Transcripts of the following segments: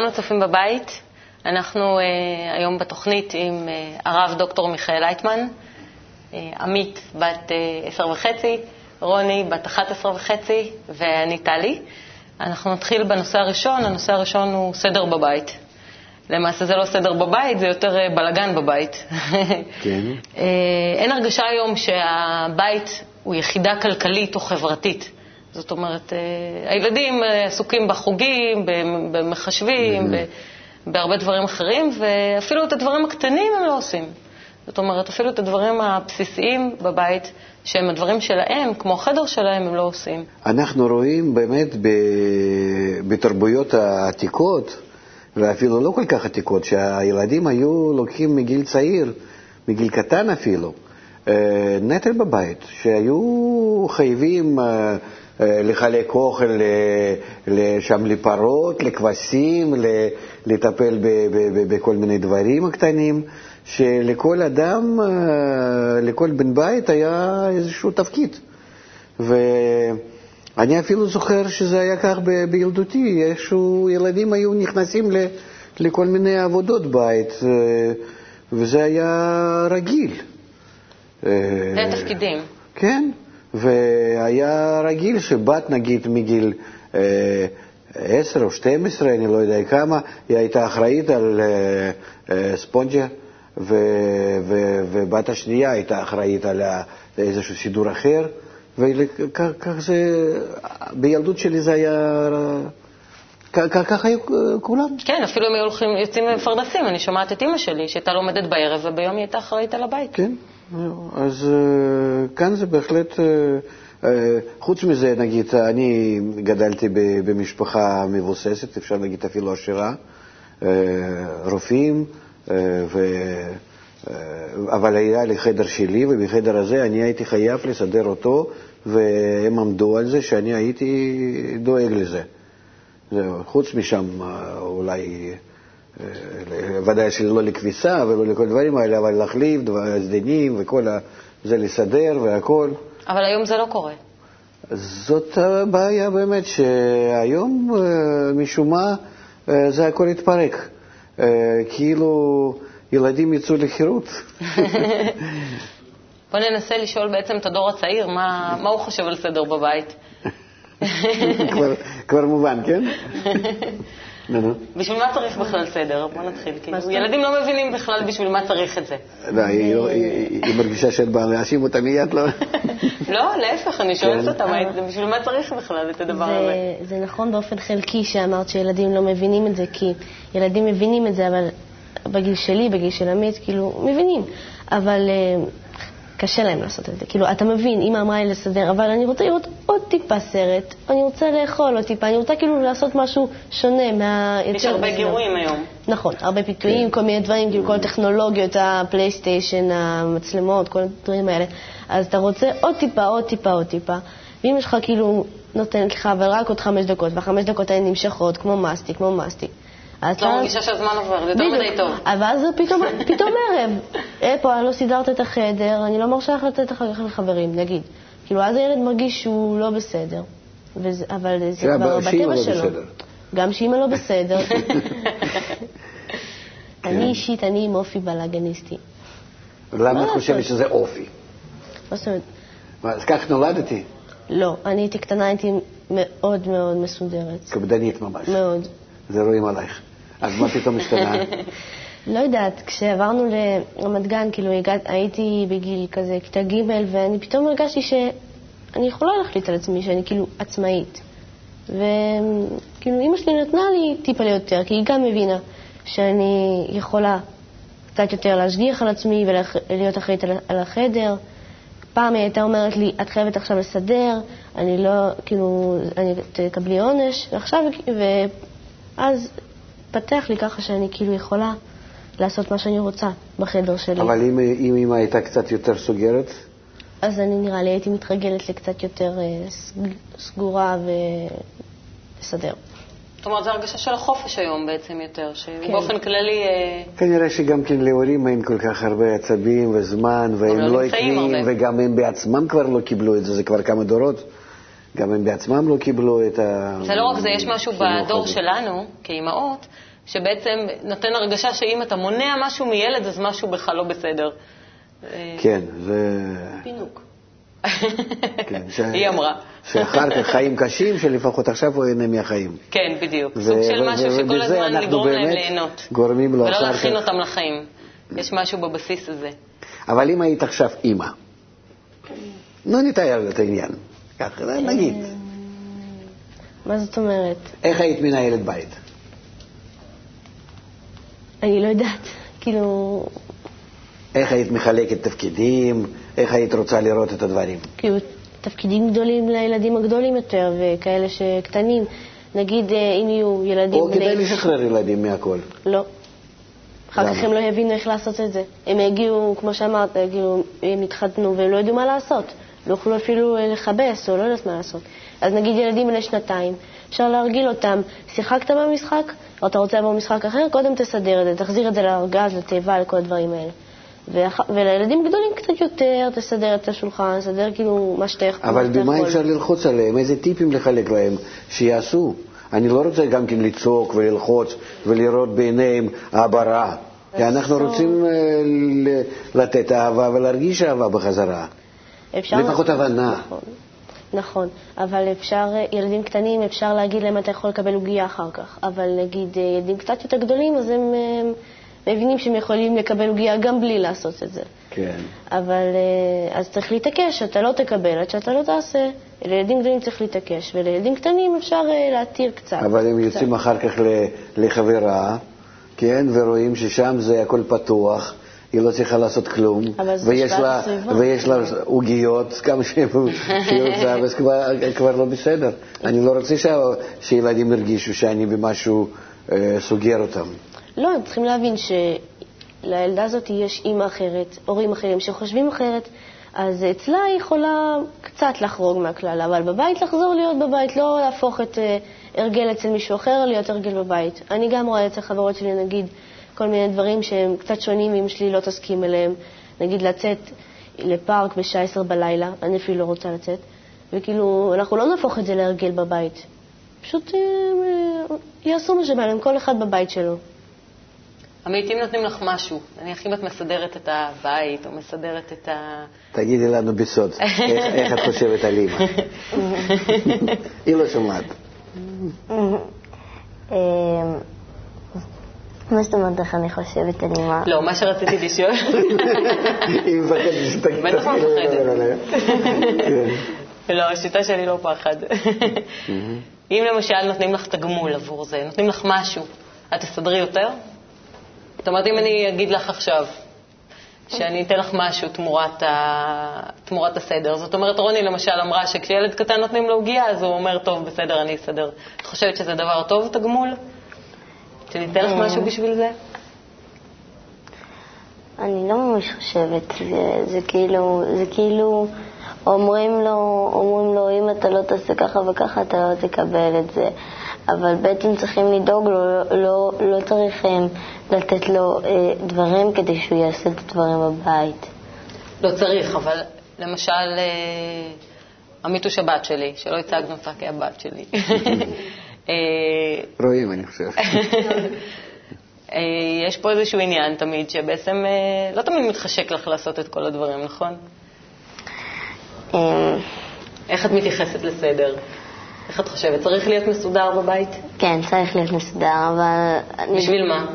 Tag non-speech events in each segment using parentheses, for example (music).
שלום לצופים בבית. אנחנו uh, היום בתוכנית עם uh, הרב דוקטור מיכאל לייטמן, uh, עמית בת uh, עשר וחצי, רוני בת אחת עשרה וחצי ואני טלי. אנחנו נתחיל בנושא הראשון, הנושא הראשון הוא סדר בבית. למעשה זה לא סדר בבית, זה יותר בלגן בבית. (laughs) כן. אין הרגשה היום שהבית הוא יחידה כלכלית או חברתית. זאת אומרת, הילדים עסוקים בחוגים, במחשבים, בהרבה דברים אחרים, ואפילו את הדברים הקטנים הם לא עושים. זאת אומרת, אפילו את הדברים הבסיסיים בבית, שהם הדברים שלהם, כמו החדר שלהם, הם לא עושים. אנחנו רואים באמת בתרבויות העתיקות, ואפילו לא כל כך עתיקות, שהילדים היו לוקחים מגיל צעיר, מגיל קטן אפילו, אה, נטל בבית, שהיו חייבים אה, אה, לחלק אוכל שם לפרות, לכבשים, לטפל בכל מיני דברים קטנים, שלכל אדם, לכל בן בית היה איזשהו תפקיד. ואני אפילו זוכר שזה היה כך בילדותי, איכשהו ילדים היו נכנסים לכל מיני עבודות בית, וזה היה רגיל. זה התפקידים. כן. והיה רגיל שבת, נגיד, מגיל אה, 10 או 12, אני לא יודע כמה, היא הייתה אחראית על אה, אה, ספונג'ה, ו, ו, ובת השנייה הייתה אחראית על איזשהו סידור אחר, וכך זה, בילדות שלי זה היה... ככה היו כולם. כן, אפילו הם היו הולכים, יוצאים מפרנסים. אני שומעת את אימא שלי, שהייתה לומדת בערב, וביום היא הייתה אחראית על הבית. כן. אז אה, כאן זה בהחלט, אה, אה, חוץ מזה, נגיד, אני גדלתי במשפחה מבוססת, אפשר להגיד אפילו עשירה, רופאים, ו... אבל היה לי חדר שלי, ובחדר הזה אני הייתי חייב לסדר אותו, והם עמדו על זה שאני הייתי דואג לזה. חוץ משם אולי ודאי שלא לכביסה ולא לכל הדברים האלה, אבל להחליף סדינים וכל זה לסדר והכול. אבל היום זה לא קורה. זאת הבעיה באמת, שהיום אה, משום מה אה, זה הכל התפרק. כאילו ילדים יצאו לחירות. (laughs) בוא ננסה לשאול בעצם את הדור הצעיר מה, מה הוא חושב על סדר בבית. (laughs) כבר, כבר מובן, כן? (laughs) בשביל מה צריך בכלל סדר? בוא נתחיל. ילדים לא מבינים בכלל בשביל מה צריך את זה. לא, היא מרגישה שאת באה להאשים אותה מיד, לא? (laughs) לא, להפך, אני שואלת כן. אותה, בשביל מה צריך בכלל את הדבר הזה? זה נכון באופן חלקי שאמרת שילדים לא מבינים את זה, כי ילדים מבינים את זה, אבל בגיל שלי, בגיל של עמית, כאילו, מבינים. אבל אה, קשה להם לעשות את זה. כאילו, אתה מבין, אמא אמרה לי לסדר, אבל אני רוצה לראות עוד טיפה סרט, אני רוצה לאכול עוד טיפה, אני רוצה כאילו לעשות משהו שונה מה... יש הרבה גירויים היום. נכון, הרבה פיתויים, כן. כל מיני דברים, כאילו כל הטכנולוגיות, הפלייסטיישן, המצלמות, כל הדברים האלה. אז אתה רוצה עוד טיפה, עוד טיפה, עוד טיפה. ואם יש לך כאילו נותנת לך, אבל רק עוד חמש דקות, והחמש דקות האלה נמשכות כמו מסטיק, כמו מסטיק. את לא מרגישה שהזמן עובר, זה יותר מדי טוב. אבל זה (laughs) פתאום ערב. איפה, לא סידרת את החדר, אני לא מרשה לך לצאת אחר כך לחברים, נגיד. כאילו, אז הילד מרגיש שהוא לא בסדר. אבל זה כבר בטבע לא שלו. גם שאימא לא בסדר. (laughs) (laughs) אני אישית, אני עם אופי בלאגניסטי. למה את חושבת שזה אופי? מה זאת אומרת? אז כך נולדתי. לא, אני הייתי קטנה, הייתי מאוד מאוד מסודרת. קפדנית ממש. מאוד. זה רואים עלייך. אז מה פתאום השתנה? (laughs) לא יודעת, כשעברנו לרמת גן, כאילו הגעת, הייתי בגיל כזה, כיתה ג', ואני פתאום הרגשתי שאני יכולה להחליט על עצמי, שאני כאילו עצמאית. וכאילו אימא שלי נתנה לי טיפה ליותר, כי היא גם מבינה שאני יכולה קצת יותר להשגיח על עצמי ולהיות אחראית על החדר. פעם היא הייתה אומרת לי, את חייבת עכשיו לסדר, אני לא, כאילו, אני תקבלי עונש, ועכשיו, ואז פתח לי ככה שאני כאילו יכולה לעשות מה שאני רוצה בחדר שלי. אבל אם, אם אמא הייתה קצת יותר סוגרת? אז אני נראה לי הייתי מתרגלת לקצת יותר אה, סגורה ולסדר. זאת אומרת, זו הרגשה של החופש היום בעצם יותר, שבאופן כן. כללי... אה, כנראה שגם כן להורים אין כל כך הרבה עצבים וזמן, והם לא עקביים, וגם הם בעצמם כבר לא קיבלו את זה, זה כבר כמה דורות. גם הם בעצמם לא קיבלו את ה... זה לא רק זה, יש משהו בדור הזה. שלנו, כאימהות, שבעצם נותן הרגשה שאם אתה מונע משהו מילד, אז משהו בכלל לא בסדר. כן, זה... פינוק. כן, (laughs) ש- היא אמרה. שאחר כך חיים קשים, שלפחות עכשיו הוא ייהנה מהחיים. כן, בדיוק. ו- סוג של משהו שכל הזמן לגרום להם ליהנות. גורמים לו ולא אחר להכין כך. אותם לחיים. יש משהו בבסיס הזה. אבל אם היית עכשיו אימא, נו נתאר את העניין, ככה, נגיד, מה זאת אומרת? איך היית מנהלת בית? אני לא יודעת. כאילו, איך היית מחלקת תפקידים? איך היית רוצה לראות את הדברים? כאילו, תפקידים גדולים לילדים הגדולים יותר, וכאלה שקטנים. נגיד, אה, אם יהיו ילדים או. כדאי לשחרר ילדים מהכל? לא. אחר למה? כך הם לא יבינו איך לעשות את זה. הם יגיעו, כמו שאמרת, יגיעו, הם יתחתנו והם לא ידעו מה לעשות. לא יוכלו אפילו לכבס או לא יודעת מה לעשות. אז נגיד ילדים בני שנתיים, אפשר להרגיל אותם. שיחקת במשחק, או אתה רוצה לעבור משחק אחר, קודם תסדר את זה, תחזיר את זה לארגז, לתיבה, לכל הדברים האלה. ואח... ולילדים גדולים קצת יותר, תסדר את השולחן, תסדר כאילו מה שאתה יכול. אבל במה יכול. אפשר ללחוץ עליהם? איזה טיפים לחלק להם שיעשו? אני לא רוצה גם כן לצעוק וללחוץ ולראות בעיניהם העברה. כי אנחנו. רוצים אה, לתת אהבה ולהרגיש אהבה בחזרה. אפשר... לפחות הבנה. נכון, נכון, אבל אפשר, ילדים קטנים, אפשר להגיד להם אתה יכול לקבל עוגייה אחר כך, אבל נגיד אה, ילדים קצת יותר גדולים, אז הם אה, מבינים שהם יכולים לקבל עוגייה גם בלי לעשות את זה. כן. אבל אה, אז צריך להתעקש, אתה לא תקבל עד שאתה לא תעשה. לילדים גדולים צריך להתעקש, ולילדים קטנים אפשר אה, להתיר קצת. אבל הם קצת. יוצאים אחר כך לחברה, כן, ורואים ששם זה הכל פתוח, היא לא צריכה לעשות כלום, ויש לה. ויש לה עוגיות, כמה שהיא רוצה, (laughs) וזה כבר, כבר לא בסדר. אני לא רוצה שילדים ירגישו שאני במשהו אה, סוגר אותם. לא, הם צריכים להבין שלילדה הזאת יש אימא אחרת, הורים אחרים שחושבים אחרת, אז אצלה היא יכולה קצת לחרוג מהכלל, אבל בבית לחזור להיות בבית, לא להפוך את אה, הרגל אצל מישהו אחר להיות הרגל בבית. אני גם רואה אצל חברות שלי, נגיד, כל מיני דברים שהם קצת שונים, אמא שלי לא תסכים אליהם. נגיד לצאת לפארק בשעה עשר בלילה, אני אפילו לא רוצה לצאת, וכאילו, אנחנו לא נהפוך את זה להרגל בבית. פשוט אה, אה, יעשו מה שבא להם, כל אחד בבית שלו. עמית, אם נותנים לך משהו, נניח אם את מסדרת את הבית או מסדרת את ה... תגידי לנו בסוד, איך, איך את חושבת על אימא. (laughs) היא לא שומעת. מה זאת אומרת איך אני חושבת על אימא? לא, מה שרציתי לשאול, היא מפחדת שתגיד. בטח מפחדת. לא, לא, לא, לא. כן. לא, השיטה שלי לא פחד. אם למשל נותנים לך תגמול עבור זה, נותנים לך משהו, את תסדרי יותר? זאת אומרת, אם אני אגיד לך עכשיו שאני אתן לך משהו תמורת, ה... תמורת הסדר, זאת אומרת, רוני למשל אמרה שכשילד קטן נותנים לו עוגיה, אז הוא אומר, טוב, בסדר, אני אסדר. את חושבת שזה דבר טוב, תגמול? שניתן לך משהו בשביל זה? אני לא ממש חושבת, זה, זה כאילו, זה כאילו אומרים לו, אומרים לו, אם אתה לא תעשה ככה וככה, אתה לא תקבל את זה. אבל בעצם צריכים לדאוג לו, לא, לא, לא צריך אה, לתת לו אה, דברים כדי שהוא יעשה את הדברים בבית. לא צריך, אבל למשל, אה, עמית הוא שבת שלי, שלא הצגנו אותה כהבת שלי. (laughs) אה, רואים, אני חושב. (laughs) אה, יש פה איזשהו עניין תמיד, שבעצם אה, לא תמיד מתחשק לך לעשות את כל הדברים, נכון? איך את מתייחסת לסדר? איך את חושבת? צריך להיות מסודר בבית? כן, צריך להיות מסודר, אבל... בשביל מה?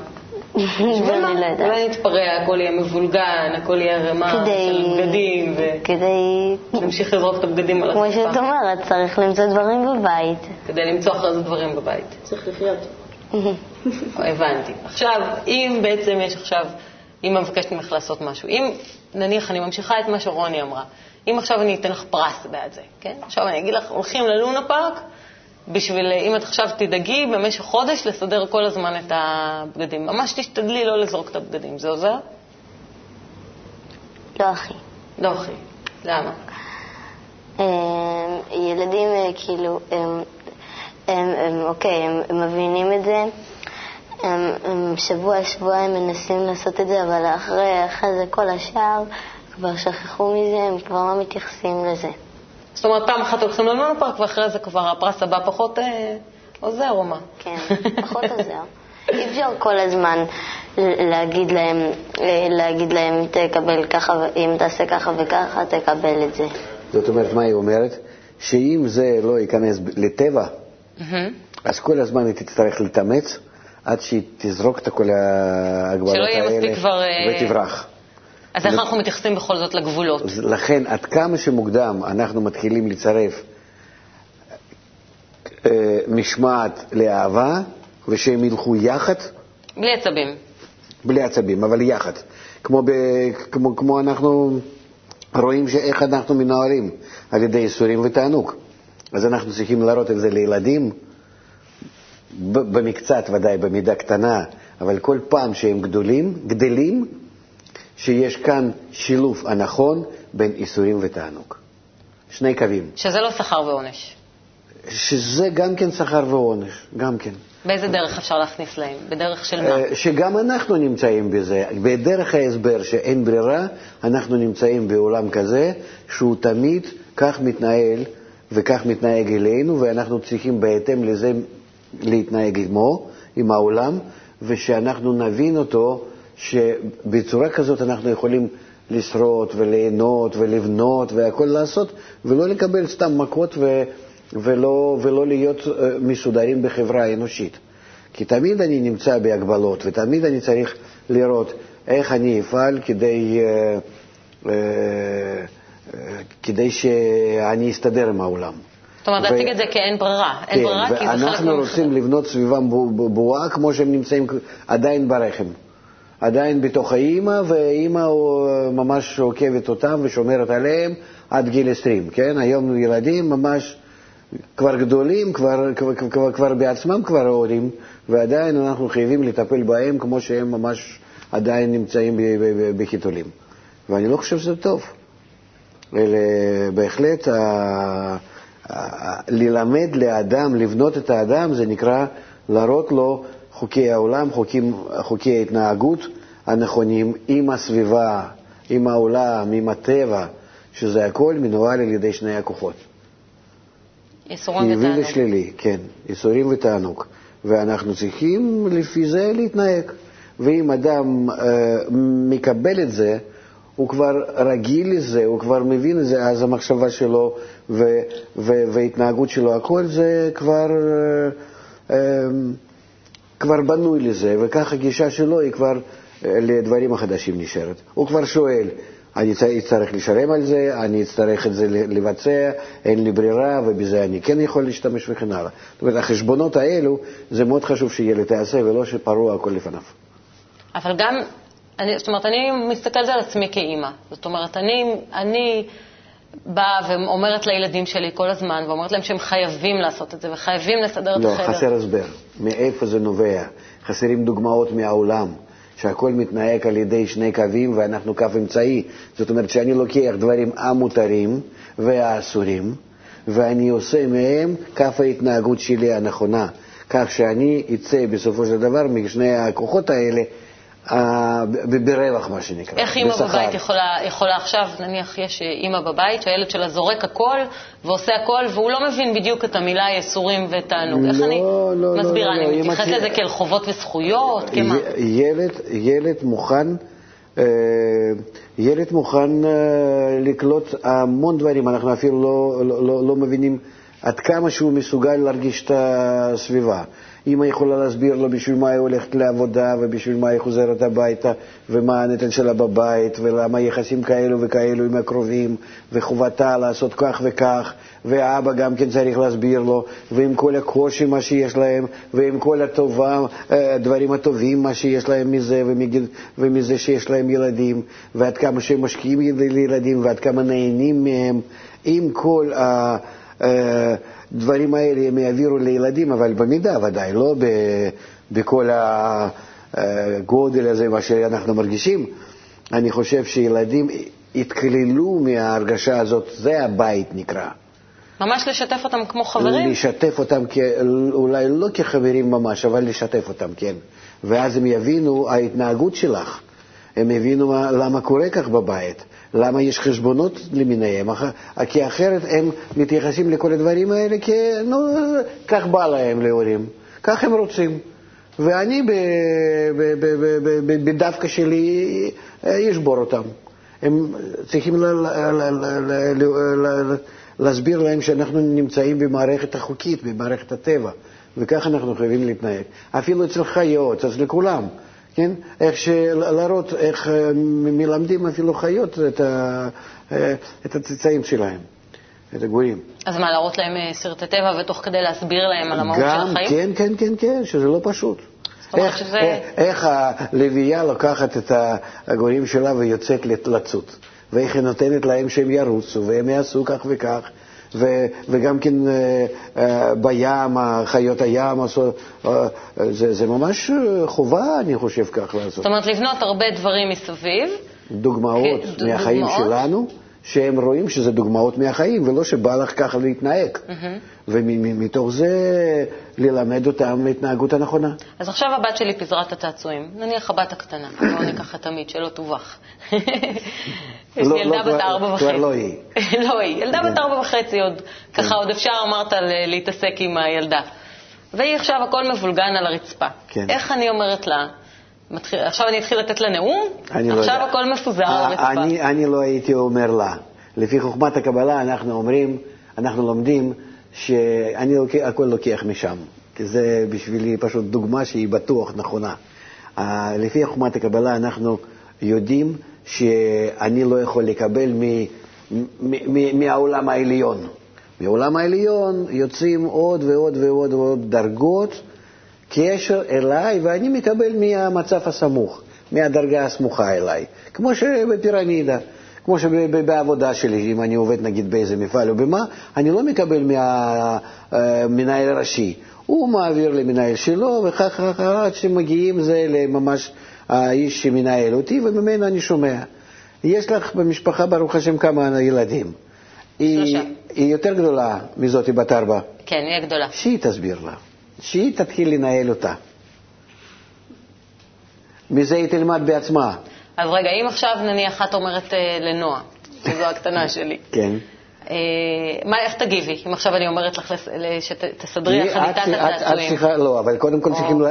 אני לא יודעת. אולי נתפרע, הכל יהיה מבולגן, הכל יהיה ערימה כדי... של בגדים, כדי... ונמשיך לזרוק את הבגדים על כמו שאת. אומרת, צריך למצוא דברים בבית. כדי למצוא אחרי זה דברים בבית. צריך לחיות. (laughs) הבנתי. עכשיו, אם בעצם יש עכשיו, אמא מבקשת ממך לעשות משהו, אם נניח אני ממשיכה את מה שרוני אמרה, אם עכשיו אני אתן לך פרס בעד זה, כן? עכשיו אני אגיד לך, הולכים ללונה פארק, בשביל, אם את עכשיו תדאגי במשך חודש לסדר כל הזמן את הבגדים. ממש תשתדלי לא לזרוק את הבגדים, זה עוזר? לא אחי. לא, אחי. למה? אה, ילדים אה, כאילו, הם, הם, הם, אוקיי, הם, הם מבינים את זה, הם, הם שבוע שבועיים מנסים לעשות את זה, אבל אחרי, אחרי זה כל השאר כבר שכחו מזה, הם כבר לא מתייחסים לזה. זאת אומרת, פעם אחת הולכים ללונה פארק, ואחרי זה כבר הפרס הבא פחות אה, עוזר, או מה? כן, פחות עוזר. אי אפשר כל הזמן להגיד להם, אה, להגיד להם, תקבל ככה, אם תעשה ככה וככה, תקבל את זה. זאת אומרת, מה היא אומרת? שאם זה לא ייכנס לטבע, אז כל הזמן היא תצטרך להתאמץ עד שהיא תזרוק את כל ההגבלות האלה אה, ותברח. אז איך אנחנו מתייחסים בכל זאת לגבולות? לכן, עד כמה שמוקדם אנחנו מתחילים לצרף אה, משמעת לאהבה, ושהם ילכו יחד, בלי עצבים. בלי עצבים, אבל יחד. כמו, ב, כמו, כמו אנחנו רואים איך אנחנו מנוהלים על ידי ייסורים ותענוג. אז אנחנו צריכים להראות את זה לילדים, במקצת ודאי, במידה קטנה, אבל כל פעם שהם גדולים, גדלים, שיש כאן שילוב הנכון בין ייסורים ותענוג. שני קווים. שזה לא שכר ועונש. שזה גם כן שכר ועונש, גם כן. באיזה דרך אפשר להכניס להם? בדרך של מה? אה, שגם אנחנו נמצאים בזה. בדרך ההסבר שאין ברירה, אנחנו נמצאים בעולם כזה שהוא תמיד כך מתנהל וכך מתנהג אלינו, ואנחנו צריכים בהתאם לזה להתנהג עמו, עם העולם, ושאנחנו נבין אותו, שבצורה כזאת אנחנו יכולים לשרוד וליהנות ולבנות והכל לעשות, ולא לקבל סתם מכות ו... ולא, ולא להיות אה, מסודרים בחברה האנושית. כי תמיד אני נמצא בהגבלות, ותמיד אני צריך לראות איך אני אפעל כדי, אה, אה, כדי שאני אסתדר עם העולם. זאת אומרת, להציג את זה כאין ברירה. אין כן, ברירה כי זה חלק ואנחנו רוצים לבנות סביבם בו- בו- בועה כמו שהם נמצאים עדיין ברחם. עדיין בתוך האימא, והאימא אה, ממש עוקבת אותם ושומרת עליהם עד גיל 20, כן? היום ילדים ממש כבר גדולים, כבר, כבר, כבר, כבר בעצמם כבר הורים, ועדיין אנחנו חייבים לטפל בהם כמו שהם ממש עדיין נמצאים בחיתולים. ואני לא חושב שזה טוב. אלא בהחלט ללמד לאדם, לבנות את האדם, זה נקרא להראות לו חוקי העולם, חוקים, חוקי ההתנהגות הנכונים עם הסביבה, עם העולם, עם הטבע, שזה הכל מנוהל על ידי שני הכוחות. ייסורים חיובי ותענוג. ושלילי, כן, ייסורים ותענוג. ואנחנו צריכים לפי זה להתנהג. ואם אדם אה, מקבל את זה, הוא כבר רגיל לזה, הוא כבר מבין את זה, אז המחשבה שלו ו- ו- וההתנהגות שלו, הכל זה כבר, אה, אה, כבר בנוי לזה, וכך הגישה שלו היא כבר אה, לדברים החדשים נשארת. הוא כבר שואל, אני אצטרך לשלם על זה, אני אצטרך את זה לבצע, אין לי ברירה, ובזה אני כן יכול להשתמש וכן הלאה. זאת אומרת, החשבונות האלו, זה מאוד חשוב שילד יעשה, ולא שפרוע הכל לפניו. אבל גם, אני, זאת אומרת, אני מסתכלת על עצמי כאימא. זאת אומרת, אני, אני באה ואומרת לילדים שלי כל הזמן, ואומרת להם שהם חייבים לעשות את זה, וחייבים לסדר את לא, החדר. חסר הסבר. מאיפה זה נובע? חסרים דוגמאות מהעולם, שהכל מתנהג על ידי שני קווים ואנחנו קו אמצעי. זאת אומרת שאני לוקח דברים המותרים והאסורים, ואני עושה מהם קו ההתנהגות שלי הנכונה, כך שאני אצא בסופו של דבר משני הכוחות האלה ברווח, מה שנקרא, איך אימא. בבית יכולה, יכולה עכשיו, נניח יש אימא בבית שהילד שלה זורק הכל ועושה הכל, והוא לא מבין בדיוק את המילה ייסורים ותענוג. איך לא, אני לא, לא, מסבירה? אני מתייחסת שלי- לזה כאל חובות וזכויות? כמה? ילד מוכן, אה, ילד מוכן אה, לקלוט המון דברים, אנחנו אפילו לא, לא, לא, לא מבינים עד כמה שהוא מסוגל להרגיש את הסביבה. אמא יכולה להסביר לו בשביל מה היא הולכת לעבודה ובשביל מה היא חוזרת הביתה ומה הנטל שלה בבית ולמה יחסים כאלו וכאלו עם הקרובים וחובתה לעשות כך וכך והאבא גם כן צריך להסביר לו ועם כל הקושי מה שיש להם ועם כל הטובה, אה, הדברים הטובים מה שיש להם מזה ומגיל- ומזה שיש להם ילדים ועד כמה שהם משקיעים לילדים ועד כמה נהנים מהם עם כל ה... אה, הדברים האלה הם יעבירו לילדים, אבל במידה ודאי, לא בכל הגודל הזה, מה שאנחנו מרגישים. אני חושב שילדים יתקללו מההרגשה הזאת, זה הבית נקרא. ממש לשתף אותם כמו חברים? לשתף אותם, כ- אולי לא כחברים ממש, אבל לשתף אותם, כן. ואז הם יבינו ההתנהגות שלך. הם יבינו מה, למה קורה כך בבית. למה יש חשבונות למיניהם? כי אחרת הם מתייחסים לכל הדברים האלה כי, נו, כך בא להם להורים, כך הם רוצים. ואני בדווקא שלי אה, אשבור אותם. הם צריכים להסביר להם שאנחנו נמצאים במערכת החוקית, במערכת הטבע, וככה אנחנו חייבים להתנהג. אפילו אצל חיות, אצל כולם. כן? איך להראות איך אה, מלמדים אפילו חיות את, ה, אה, את הצאצאים שלהם, את הגורים. אז מה, להראות להם אה, סרטי טבע ותוך כדי להסביר להם על המהות של גם, החיים? כן, כן, כן, כן, שזה לא פשוט. איך, שזה- איך, איך הלוויה לוקחת את הגורים שלה ויוצאת לצוד, ואיך היא נותנת להם שהם ירוצו, והם יעשו כך וכך, ו, וגם כן אה, אה, בים, חיות הים, אה, זה, זה ממש חובה, אני חושב, כך לעשות. זאת אומרת, לבנות הרבה דברים מסביב, דוגמאות מהחיים. שלנו, שהם רואים שזה דוגמאות מהחיים, ולא שבא לך ככה להתנהג. ומתוך זה ללמד אותם התנהגות הנכונה. אז עכשיו הבת שלי פיזרה את הצעצועים. נניח הבת הקטנה, בואו ניקח את עמית, שלא תובך. (laughs) יש לא, לי ילדה לא, בת כבר- ארבע כבר וחצי. לא היא. (laughs) לא היא. ילדה בת ארבע וחצי עוד, ככה עוד אפשר, אמרת, להתעסק עם הילדה. והיא עכשיו הכל מבולגן על הרצפה. כן. איך אני אומרת לה? מתחיל- עכשיו אני אתחיל לתת לה נאום? לא עכשיו יודע. הכל מפוזר על אה. אני, אני לא הייתי אומר לה. לפי חוכמת הקבלה אנחנו אומרים, אנחנו לומדים שאני לוקח, הכל לוקח משם. כי זה בשבילי פשוט דוגמה שהיא בטוח נכונה. אה, לפי חוכמת הקבלה אנחנו יודעים שאני לא יכול לקבל מ, מ, מ, מהעולם העליון. מהעולם העליון יוצאים עוד ועוד ועוד ועוד דרגות קשר אליי, ואני מקבל מהמצב הסמוך, מהדרגה הסמוכה אליי. כמו שבפירמידה, כמו שבעבודה שלי, אם אני עובד נגיד באיזה מפעל או במה, אני לא מקבל מהמנהל הראשי. הוא מעביר למנהל שלו, וכך כך עד שמגיעים זה לממש האיש שמנהל אותי, וממנו אני שומע. יש לך במשפחה, ברוך השם, כמה ילדים. היא, שלושה. היא יותר גדולה מזאתי בת ארבע. כן, היא הגדולה. שהיא תסביר לה, שהיא תתחיל לנהל אותה. מזה היא תלמד בעצמה. אז רגע, אם עכשיו נניח את אומרת אה, לנועה, שזו הקטנה (laughs) שלי, כן. אה, מה, איך תגיבי? אם עכשיו אני אומרת לך שתסדרי לך את- את- את הצעצועים, צריכה, לא, אבל קודם כל או- צריכים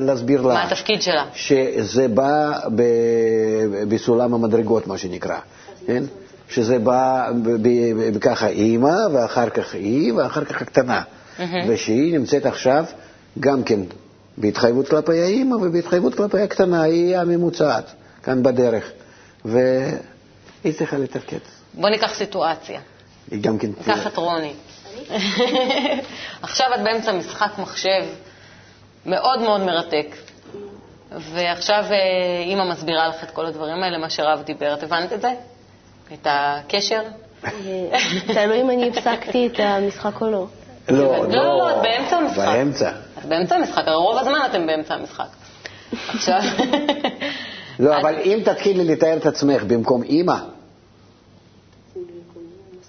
להסביר לה. מה התפקיד שלה? שזה בא ב- בסולם המדרגות, מה שנקרא, כן? שזה בא ככה אימא, ואחר כך היא, ואחר כך הקטנה. ושהיא נמצאת עכשיו גם כן בהתחייבות כלפי האימא ובהתחייבות כלפי הקטנה, היא הממוצעת, כאן בדרך. והיא צריכה לתפקד. בוא ניקח סיטואציה. היא גם כן... קח את רוני. (laughs) עכשיו את באמצע משחק מחשב מאוד מאוד מרתק, ועכשיו אה, אימא מסבירה לך את כל הדברים האלה, מה שרב דיבר. את הבנת את זה? את הקשר? אה, תלוי אם אני הפסקתי את המשחק או לא. לא, לא, לא, את באמצע המשחק. באמצע. את באמצע המשחק, הרי רוב הזמן אתם באמצע המשחק. עכשיו... (laughs) לא, אבל אם תתחילי לתאר את עצמך במקום אימא,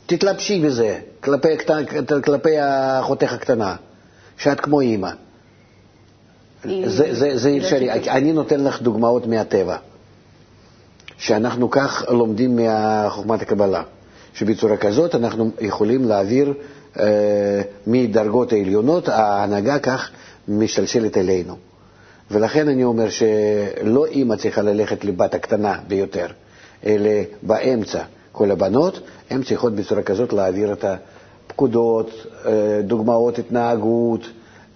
תתלבשי בזה, כלפי, אחותך הקטנה, שאת כמו אימא. זה, זה, זה היא לא אפשרי. אני נותן לך דוגמאות מהטבע, שאנחנו כך לומדים מחוכמת הקבלה, שבצורה כזאת אנחנו יכולים להעביר מדרגות העליונות, ההנהגה כך משתלשלת אלינו. ולכן אני אומר שלא אימא צריכה ללכת לבת הקטנה ביותר, אלא באמצע. כל הבנות, הן צריכות בצורה כזאת להעביר את הפקודות, אה, דוגמאות התנהגות,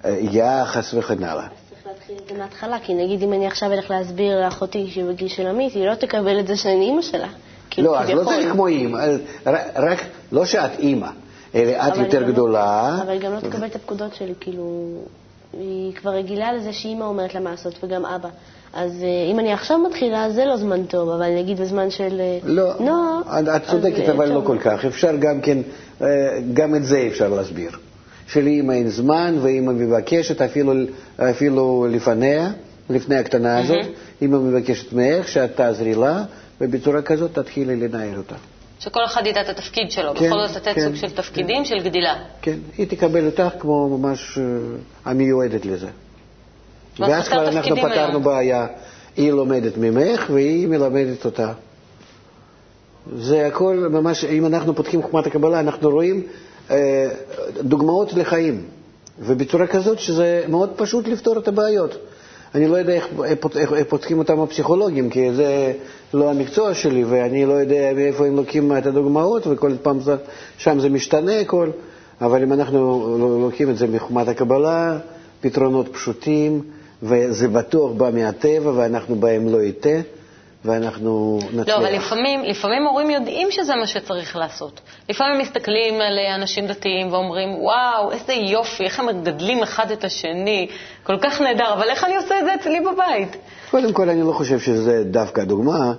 אה, יחס וכן הלאה. צריך להתחיל את זה מההתחלה, כי נגיד אם אני עכשיו אלך להסביר לאחותי שהיא בגיל של עמית, היא לא תקבל את זה שאני אימא שלה. כאילו, לא, אז לא. צריך כמו אימא, רק, לא שאת אימא, את יותר לא- גדולה. אבל היא גם לא תקבל את הפקודות שלי, כאילו... היא כבר רגילה לזה שאימא אומרת לה מה לעשות, וגם אבא. אז אה, אם אני עכשיו מתחילה, זה לא זמן טוב, אבל נגיד בזמן של... אה, לא, נועה, את- את צודקת, אה, אבל לא. כל כך. אפשר גם כן, גם את זה אפשר להסביר. שלאמא אין זמן, ואמא מבקשת אפילו, אפילו לפניה, לפני הקטנה הזאת, אמא מבקשת ממך שאת תעזרי לה, ובצורה כזאת תתחילי לנהל אותה. שכל אחד ידע את התפקיד שלו, כן, בכל זאת לתת כן, סוג של תפקידים של גדילה. כן, היא תקבל אותך כמו ממש אה, המיועדת לזה. לא ואז כבר אנחנו תפקידים היום. פתרנו בעיה. היא לומדת ממך והיא מלמדת אותה. זה הכל ממש, אם אנחנו פותחים חוכמת הקבלה, אנחנו רואים אה, דוגמאות לחיים, ובצורה כזאת שזה מאוד פשוט לפתור את הבעיות. אני לא יודע איך, איך, איך פותחים אותם הפסיכולוגים, כי זה לא המקצוע שלי, ואני לא יודע מאיפה הם לוקחים את הדוגמאות, וכל פעם זה, שם זה משתנה הכל, אבל אם אנחנו לוקחים את זה מחוכמת הקבלה, פתרונות פשוטים, וזה בטוח בא מהטבע, ואנחנו בהם לא יטעה. ואנחנו נצליח. לא, אבל לפעמים, לפעמים הורים יודעים שזה מה שצריך לעשות. לפעמים מסתכלים על אנשים דתיים ואומרים, וואו, איזה יופי, איך הם מגדלים אחד את השני, כל כך נהדר, אבל איך אני עושה את זה אצלי בבית? קודם כל, אני לא חושב שזה דווקא דוגמה.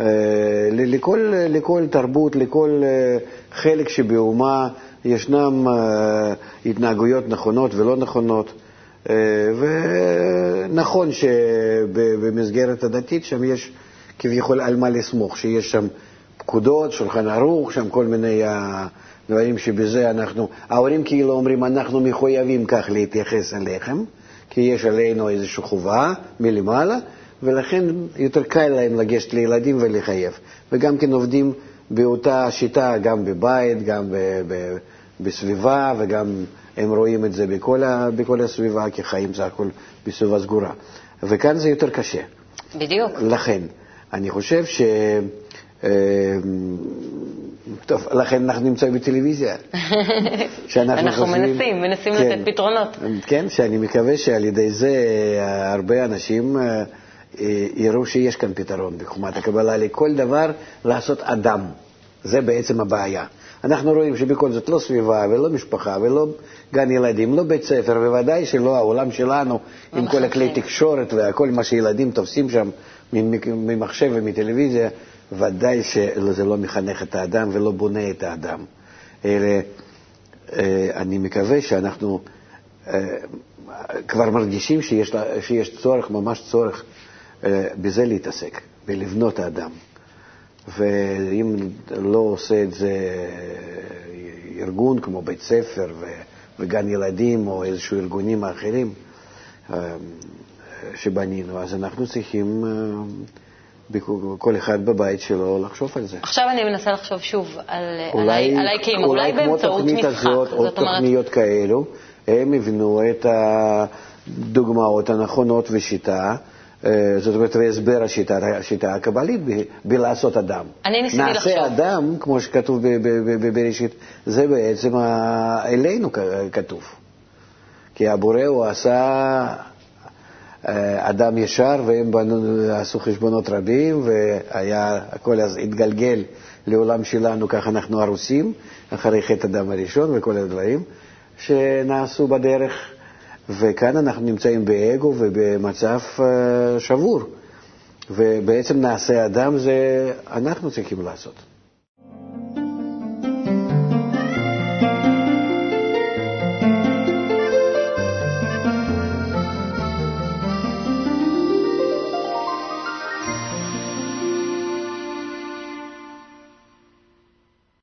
אה, לכל, לכל תרבות, לכל אה, חלק שבאומה ישנם אה, התנהגויות נכונות ולא נכונות. ונכון שבמסגרת הדתית שם יש כביכול על מה לסמוך, שיש שם פקודות, שולחן ערוך, שם כל מיני דברים שבזה אנחנו, ההורים כאילו אומרים, אנחנו מחויבים כך להתייחס אליכם, כי יש עלינו איזושהי חובה מלמעלה, ולכן יותר קל להם לגשת לילדים ולחייב. וגם כן עובדים באותה שיטה, גם בבית, גם ב- ב- בסביבה, וגם הם רואים את זה בכל, ה- בכל הסביבה, כי חיים זה הכול בסביבה סגורה. וכאן זה יותר קשה. בדיוק. לכן, אני חושב ש... אה, טוב, לכן אנחנו נמצאים בטלוויזיה. (laughs) אנחנו חושבים, מנסים, מנסים כן, לתת פתרונות. כן, שאני מקווה שעל ידי זה הרבה אנשים אה, יראו שיש כאן פתרון בחומת הקבלה לכל דבר לעשות אדם. זה בעצם הבעיה. אנחנו רואים שבכל זאת לא סביבה ולא משפחה ולא גן ילדים, לא בית ספר, בוודאי שלא העולם שלנו עם כל הכלי תקשורת וכל מה שילדים תופסים שם ממחשב ומטלוויזיה, ודאי שזה לא מחנך את האדם ולא בונה את האדם. אלא אה, אני מקווה שאנחנו אה, כבר מרגישים שיש, שיש צורך, ממש צורך, אה, בזה להתעסק, בלבנות האדם. ואם לא עושה את זה ארגון כמו בית ספר וגן ילדים או איזשהו ארגונים אחרים, שבנינו, אז אנחנו צריכים, אה, כל אחד בבית שלו, לחשוב על זה. עכשיו אני מנסה לחשוב שוב על, אולי, עליי כאימא, אולי, אולי באמצעות משחק. הזאת, או תוכניות כאלו, הם יבנו את הדוגמאות הנכונות ושיטה. אה, זאת אומרת, והסבר השיטה, השיטה הקבלית בלעשות אדם. אני ניסיתי לחשוב. נעשה אדם, כמו שכתוב בבראשית, זה בעצם אלינו כתוב. כי הבורא הוא עשה אדם ישר, והם בנו, עשו חשבונות רבים, והיה, הכל אז התגלגל לעולם שלנו, ככה אנחנו הרוסים, אחרי חטא הדם הראשון וכל הדברים שנעשו בדרך, וכאן אנחנו נמצאים באגו ובמצב אה, שבור, ובעצם נעשה אדם זה אנחנו צריכים לעשות.